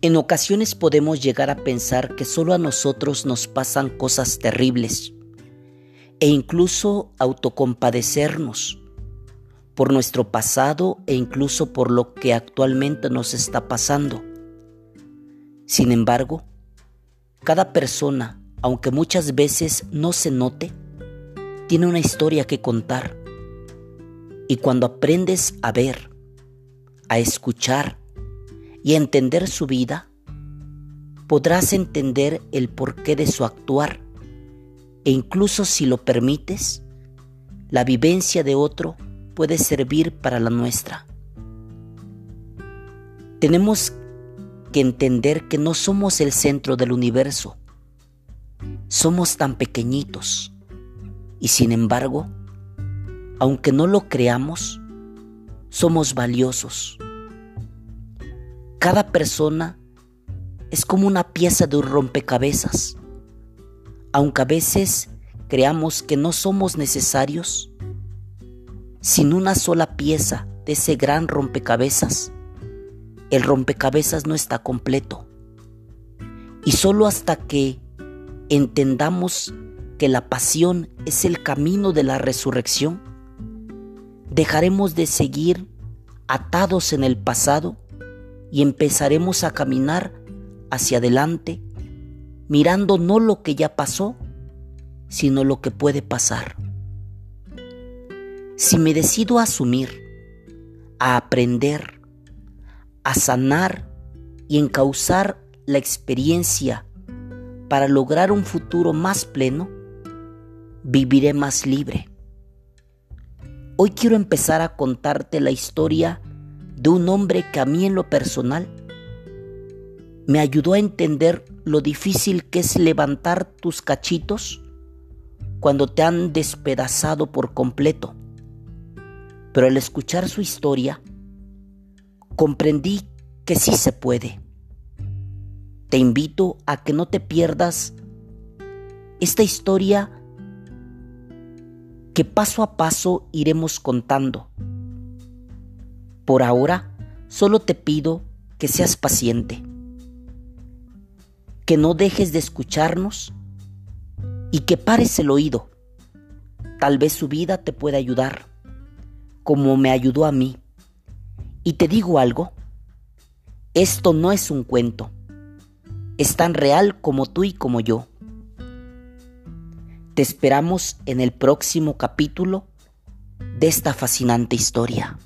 En ocasiones podemos llegar a pensar que solo a nosotros nos pasan cosas terribles e incluso autocompadecernos por nuestro pasado e incluso por lo que actualmente nos está pasando. Sin embargo, cada persona, aunque muchas veces no se note, tiene una historia que contar. Y cuando aprendes a ver, a escuchar y entender su vida, podrás entender el porqué de su actuar e incluso si lo permites, la vivencia de otro puede servir para la nuestra. Tenemos que entender que no somos el centro del universo, somos tan pequeñitos y sin embargo, aunque no lo creamos, somos valiosos. Cada persona es como una pieza de un rompecabezas. Aunque a veces creamos que no somos necesarios, sin una sola pieza de ese gran rompecabezas, el rompecabezas no está completo. Y solo hasta que entendamos que la pasión es el camino de la resurrección, dejaremos de seguir atados en el pasado y empezaremos a caminar hacia adelante, mirando no lo que ya pasó, sino lo que puede pasar. Si me decido a asumir, a aprender, a sanar y encauzar la experiencia para lograr un futuro más pleno, viviré más libre. Hoy quiero empezar a contarte la historia de un hombre que a mí en lo personal me ayudó a entender lo difícil que es levantar tus cachitos cuando te han despedazado por completo. Pero al escuchar su historia, comprendí que sí se puede. Te invito a que no te pierdas esta historia que paso a paso iremos contando. Por ahora, solo te pido que seas paciente, que no dejes de escucharnos y que pares el oído. Tal vez su vida te pueda ayudar, como me ayudó a mí. Y te digo algo, esto no es un cuento, es tan real como tú y como yo. Te esperamos en el próximo capítulo de esta fascinante historia.